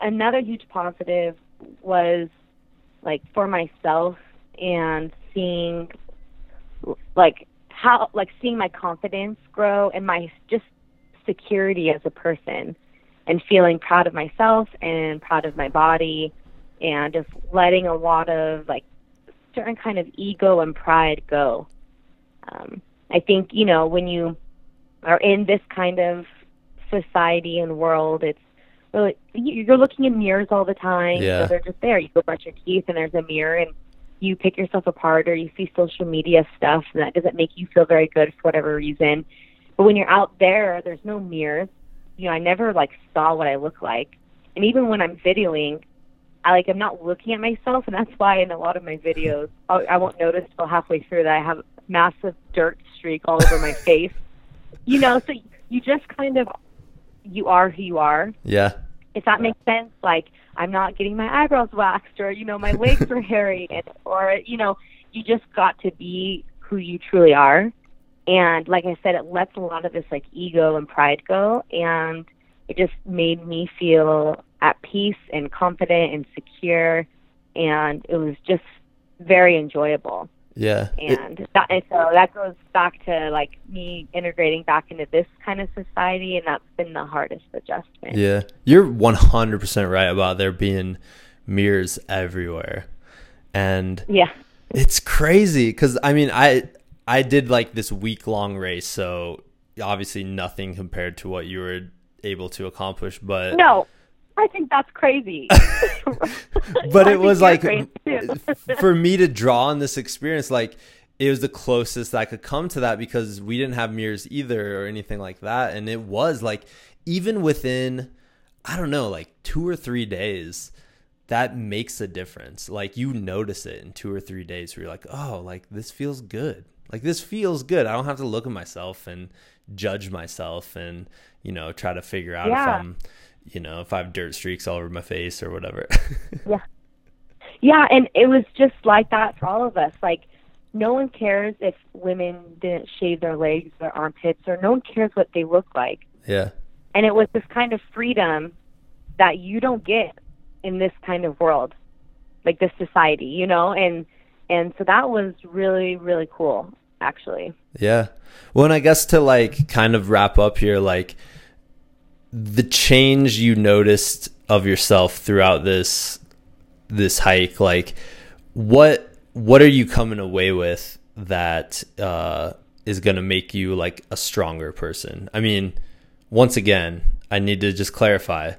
another huge positive was like for myself and seeing like how like seeing my confidence grow and my just security as a person and feeling proud of myself and proud of my body and just letting a lot of like certain kind of ego and pride go. Um, I think you know when you are in this kind of society and world, it's really you- you're looking in mirrors all the time. Yeah. So they're just there. You go brush your teeth and there's a mirror and you pick yourself apart or you see social media stuff and that doesn't make you feel very good for whatever reason. But when you're out there, there's no mirrors. You know, I never like saw what I look like. And even when I'm videoing, I like I'm not looking at myself, and that's why in a lot of my videos I, I won't notice till halfway through that I have a massive dirt streak all over my face. You know, so you just kind of you are who you are. Yeah, If that makes sense, like I'm not getting my eyebrows waxed, or you know my legs are hairy, and or you know you just got to be who you truly are. And like I said, it lets a lot of this like ego and pride go, and it just made me feel at peace and confident and secure, and it was just very enjoyable. yeah, It- And that and so that goes back to like me integrating back into this kind of society, and that's been the hardest adjustment. yeah. You're 100 percent right about there being mirrors everywhere, and Yeah. It's crazy because I mean I I did like this week long race, so obviously nothing compared to what you were able to accomplish, but No, I think that's crazy. but it was like you're crazy, too. for me to draw on this experience, like it was the closest I could come to that because we didn't have mirrors either or anything like that, and it was like even within I don't know like two or three days. That makes a difference. Like you notice it in two or three days where you're like, oh, like this feels good. Like this feels good. I don't have to look at myself and judge myself and, you know, try to figure out if I'm, you know, if I have dirt streaks all over my face or whatever. yeah, Yeah, and it was just like that for all of us. Like, no one cares if women didn't shave their legs or armpits, or no one cares what they look like. yeah. And it was this kind of freedom that you don't get in this kind of world, like this society, you know. And and so that was really really cool, actually. Yeah. Well, and I guess to like kind of wrap up here, like the change you noticed of yourself throughout this this hike, like what what are you coming away with that uh, is going to make you like a stronger person? I mean, once again, I need to just clarify.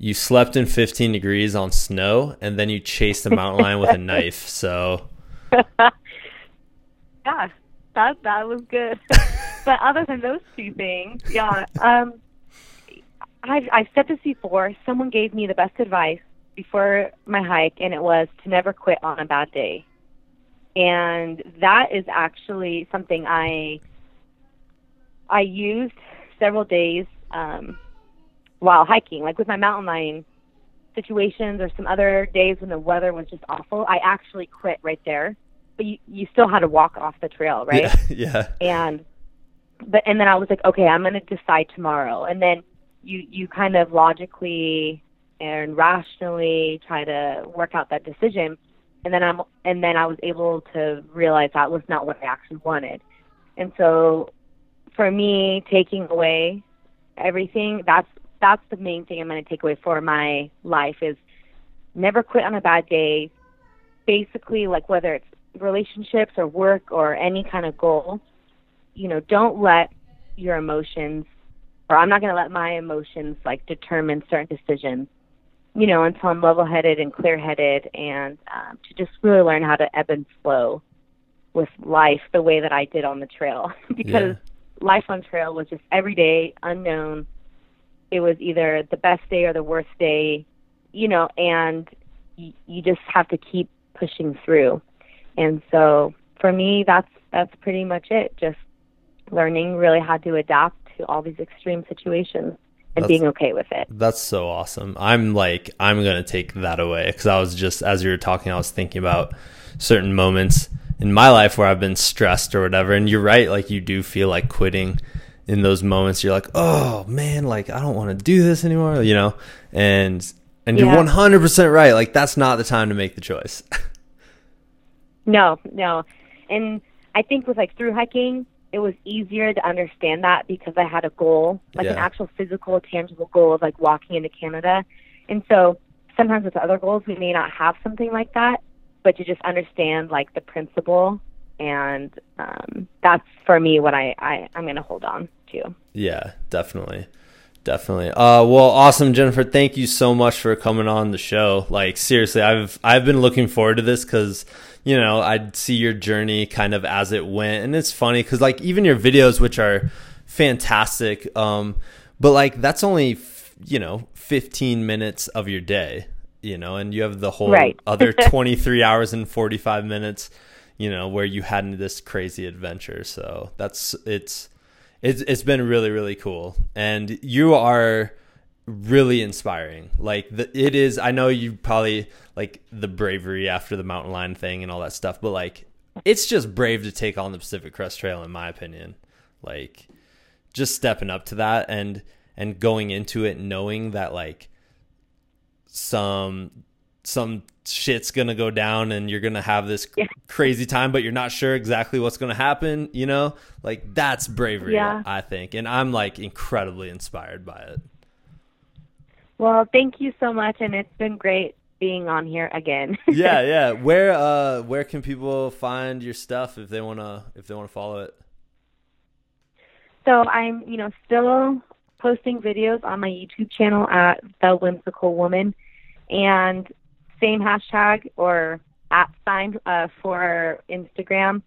You slept in 15 degrees on snow, and then you chased a mountain lion with a knife. So, Yeah, that that was good. but other than those two things, yeah, um, I've I've said this before. Someone gave me the best advice before my hike, and it was to never quit on a bad day. And that is actually something I I used several days um, while hiking, like with my mountain lion situations or some other days when the weather was just awful, I actually quit right there. But you you still had to walk off the trail, right? Yeah. yeah. And but and then I was like, okay, I'm going to decide tomorrow. And then you you kind of logically and rationally try to work out that decision. And then I'm and then I was able to realize that was not what I actually wanted. And so for me, taking away everything, that's that's the main thing I'm going to take away for my life is never quit on a bad day. Basically, like whether it's relationships or work or any kind of goal, you know, don't let your emotions, or I'm not going to let my emotions like determine certain decisions. You know, until I'm level-headed and clear-headed, and um, to just really learn how to ebb and flow with life the way that I did on the trail, because yeah. life on trail was just every day unknown it was either the best day or the worst day, you know, and y- you just have to keep pushing through. And so for me, that's that's pretty much it. Just learning really how to adapt to all these extreme situations and that's, being okay with it. That's so awesome. I'm like I'm gonna take that away because I was just as you were talking, I was thinking about certain moments in my life where I've been stressed or whatever. And you're right, like you do feel like quitting in those moments you're like oh man like i don't want to do this anymore you know and and yeah. you're 100% right like that's not the time to make the choice no no and i think with like through hiking it was easier to understand that because i had a goal like yeah. an actual physical tangible goal of like walking into canada and so sometimes with other goals we may not have something like that but to just understand like the principle and um, that's for me what I, I I'm going to hold on to. Yeah, definitely. Definitely. Uh, well, awesome, Jennifer. Thank you so much for coming on the show. Like, seriously, I've I've been looking forward to this because you know I'd see your journey kind of as it went, and it's funny because like even your videos, which are fantastic, um, but like that's only f- you know 15 minutes of your day, you know, and you have the whole right. other 23 hours and 45 minutes, you know, where you had this crazy adventure. So that's it's it's it's been really really cool, and you are really inspiring. Like the, it is. I know you probably like the bravery after the mountain lion thing and all that stuff, but like it's just brave to take on the Pacific Crest Trail, in my opinion. Like just stepping up to that and and going into it knowing that like some some shit's gonna go down and you're gonna have this yeah. crazy time but you're not sure exactly what's gonna happen you know? Like that's bravery yeah. i think. And i'm like incredibly inspired by it. Well thank you so much and it's been great being on here again. Yeah yeah. Where uh where can people find your stuff if they want to if they want to follow it? So i'm you know still posting videos on my youtube channel at the whimsical woman. And same hashtag or at sign uh, for Instagram.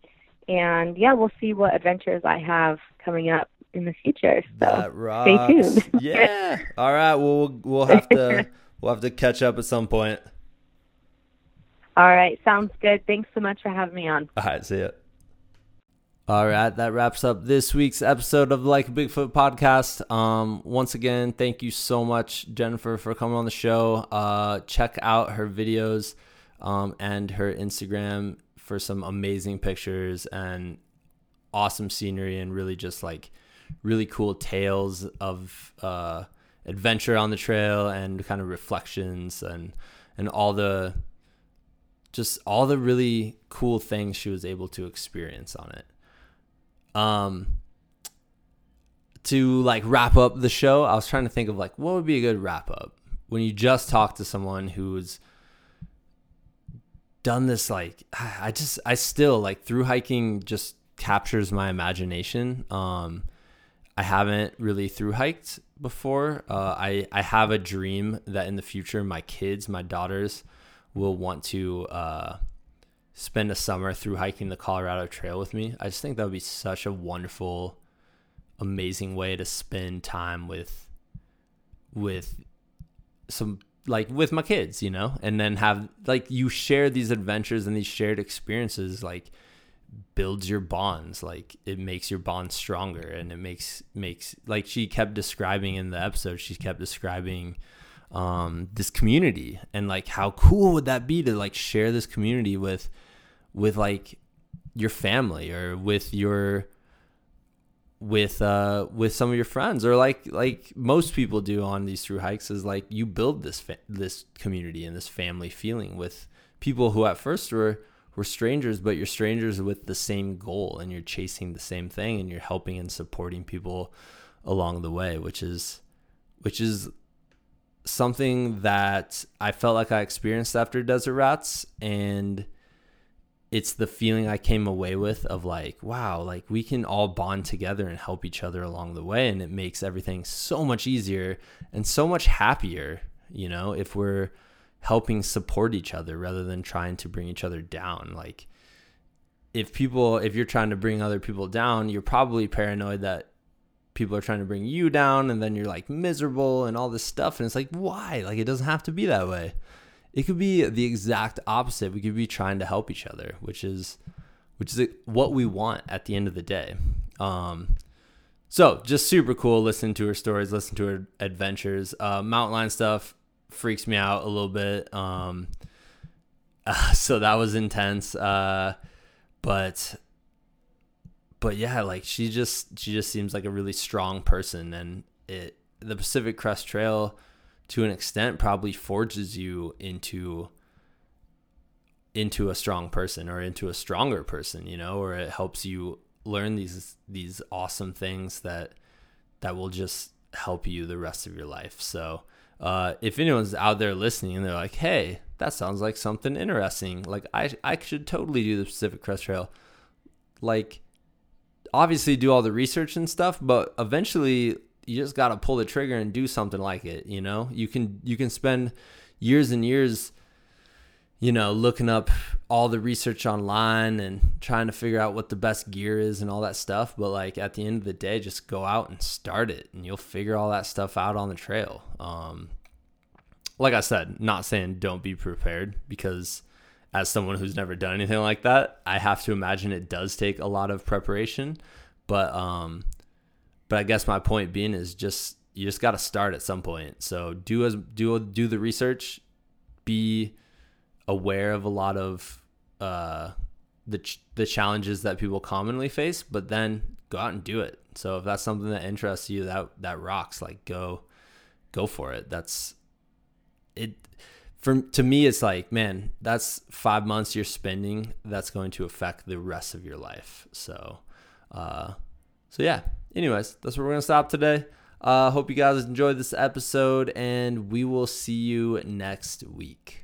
And yeah, we'll see what adventures I have coming up in the future. So stay tuned. yeah. All right. Well, we'll we'll have to we'll have to catch up at some point. All right. Sounds good. Thanks so much for having me on. All right. See ya. All right, that wraps up this week's episode of Like Bigfoot podcast. Um, once again, thank you so much, Jennifer, for coming on the show. Uh, check out her videos um, and her Instagram for some amazing pictures and awesome scenery and really just like really cool tales of uh, adventure on the trail and kind of reflections and and all the just all the really cool things she was able to experience on it. Um, to like wrap up the show, I was trying to think of like what would be a good wrap up when you just talk to someone who's done this like I just I still like through hiking just captures my imagination. Um I haven't really through hiked before. Uh, I I have a dream that in the future my kids, my daughters, will want to uh, spend a summer through hiking the Colorado Trail with me. I just think that would be such a wonderful, amazing way to spend time with with some like with my kids, you know, and then have like you share these adventures and these shared experiences like builds your bonds like it makes your bond stronger and it makes makes like she kept describing in the episode she kept describing um, this community and like how cool would that be to like share this community with with like your family or with your with uh with some of your friends or like like most people do on these through hikes is like you build this fa- this community and this family feeling with people who at first were were strangers but you're strangers with the same goal and you're chasing the same thing and you're helping and supporting people along the way which is which is something that I felt like I experienced after Desert Rats and it's the feeling I came away with of like, wow, like we can all bond together and help each other along the way. And it makes everything so much easier and so much happier, you know, if we're helping support each other rather than trying to bring each other down. Like, if people, if you're trying to bring other people down, you're probably paranoid that people are trying to bring you down and then you're like miserable and all this stuff. And it's like, why? Like, it doesn't have to be that way it could be the exact opposite. We could be trying to help each other, which is which is what we want at the end of the day. Um, so just super cool. Listen to her stories, listen to her adventures. Uh, mountain lion stuff freaks me out a little bit. Um, uh, so that was intense. Uh, but but yeah, like she just she just seems like a really strong person, and it the Pacific Crest Trail to an extent probably forges you into into a strong person or into a stronger person, you know, or it helps you learn these these awesome things that that will just help you the rest of your life. So, uh, if anyone's out there listening and they're like, "Hey, that sounds like something interesting. Like I I should totally do the Pacific Crest Trail." Like obviously do all the research and stuff, but eventually you just got to pull the trigger and do something like it you know? You can you can spend years and years you know looking up all the research online and trying to figure out what the best gear is and all that stuff but like at the end of the day just go out and start it and you'll figure all that stuff out on the trail. Um like i said not saying don't be prepared because as someone who's never done anything like that i have to imagine it does take a lot of preparation but um but I guess my point being is just you just got to start at some point. So do as do do the research, be aware of a lot of uh, the ch- the challenges that people commonly face, but then go out and do it. So if that's something that interests you, that that rocks. Like go go for it. That's it. For to me, it's like man, that's five months you're spending. That's going to affect the rest of your life. So, uh, so yeah, anyways, that's where we're gonna stop today. Uh, hope you guys enjoyed this episode, and we will see you next week.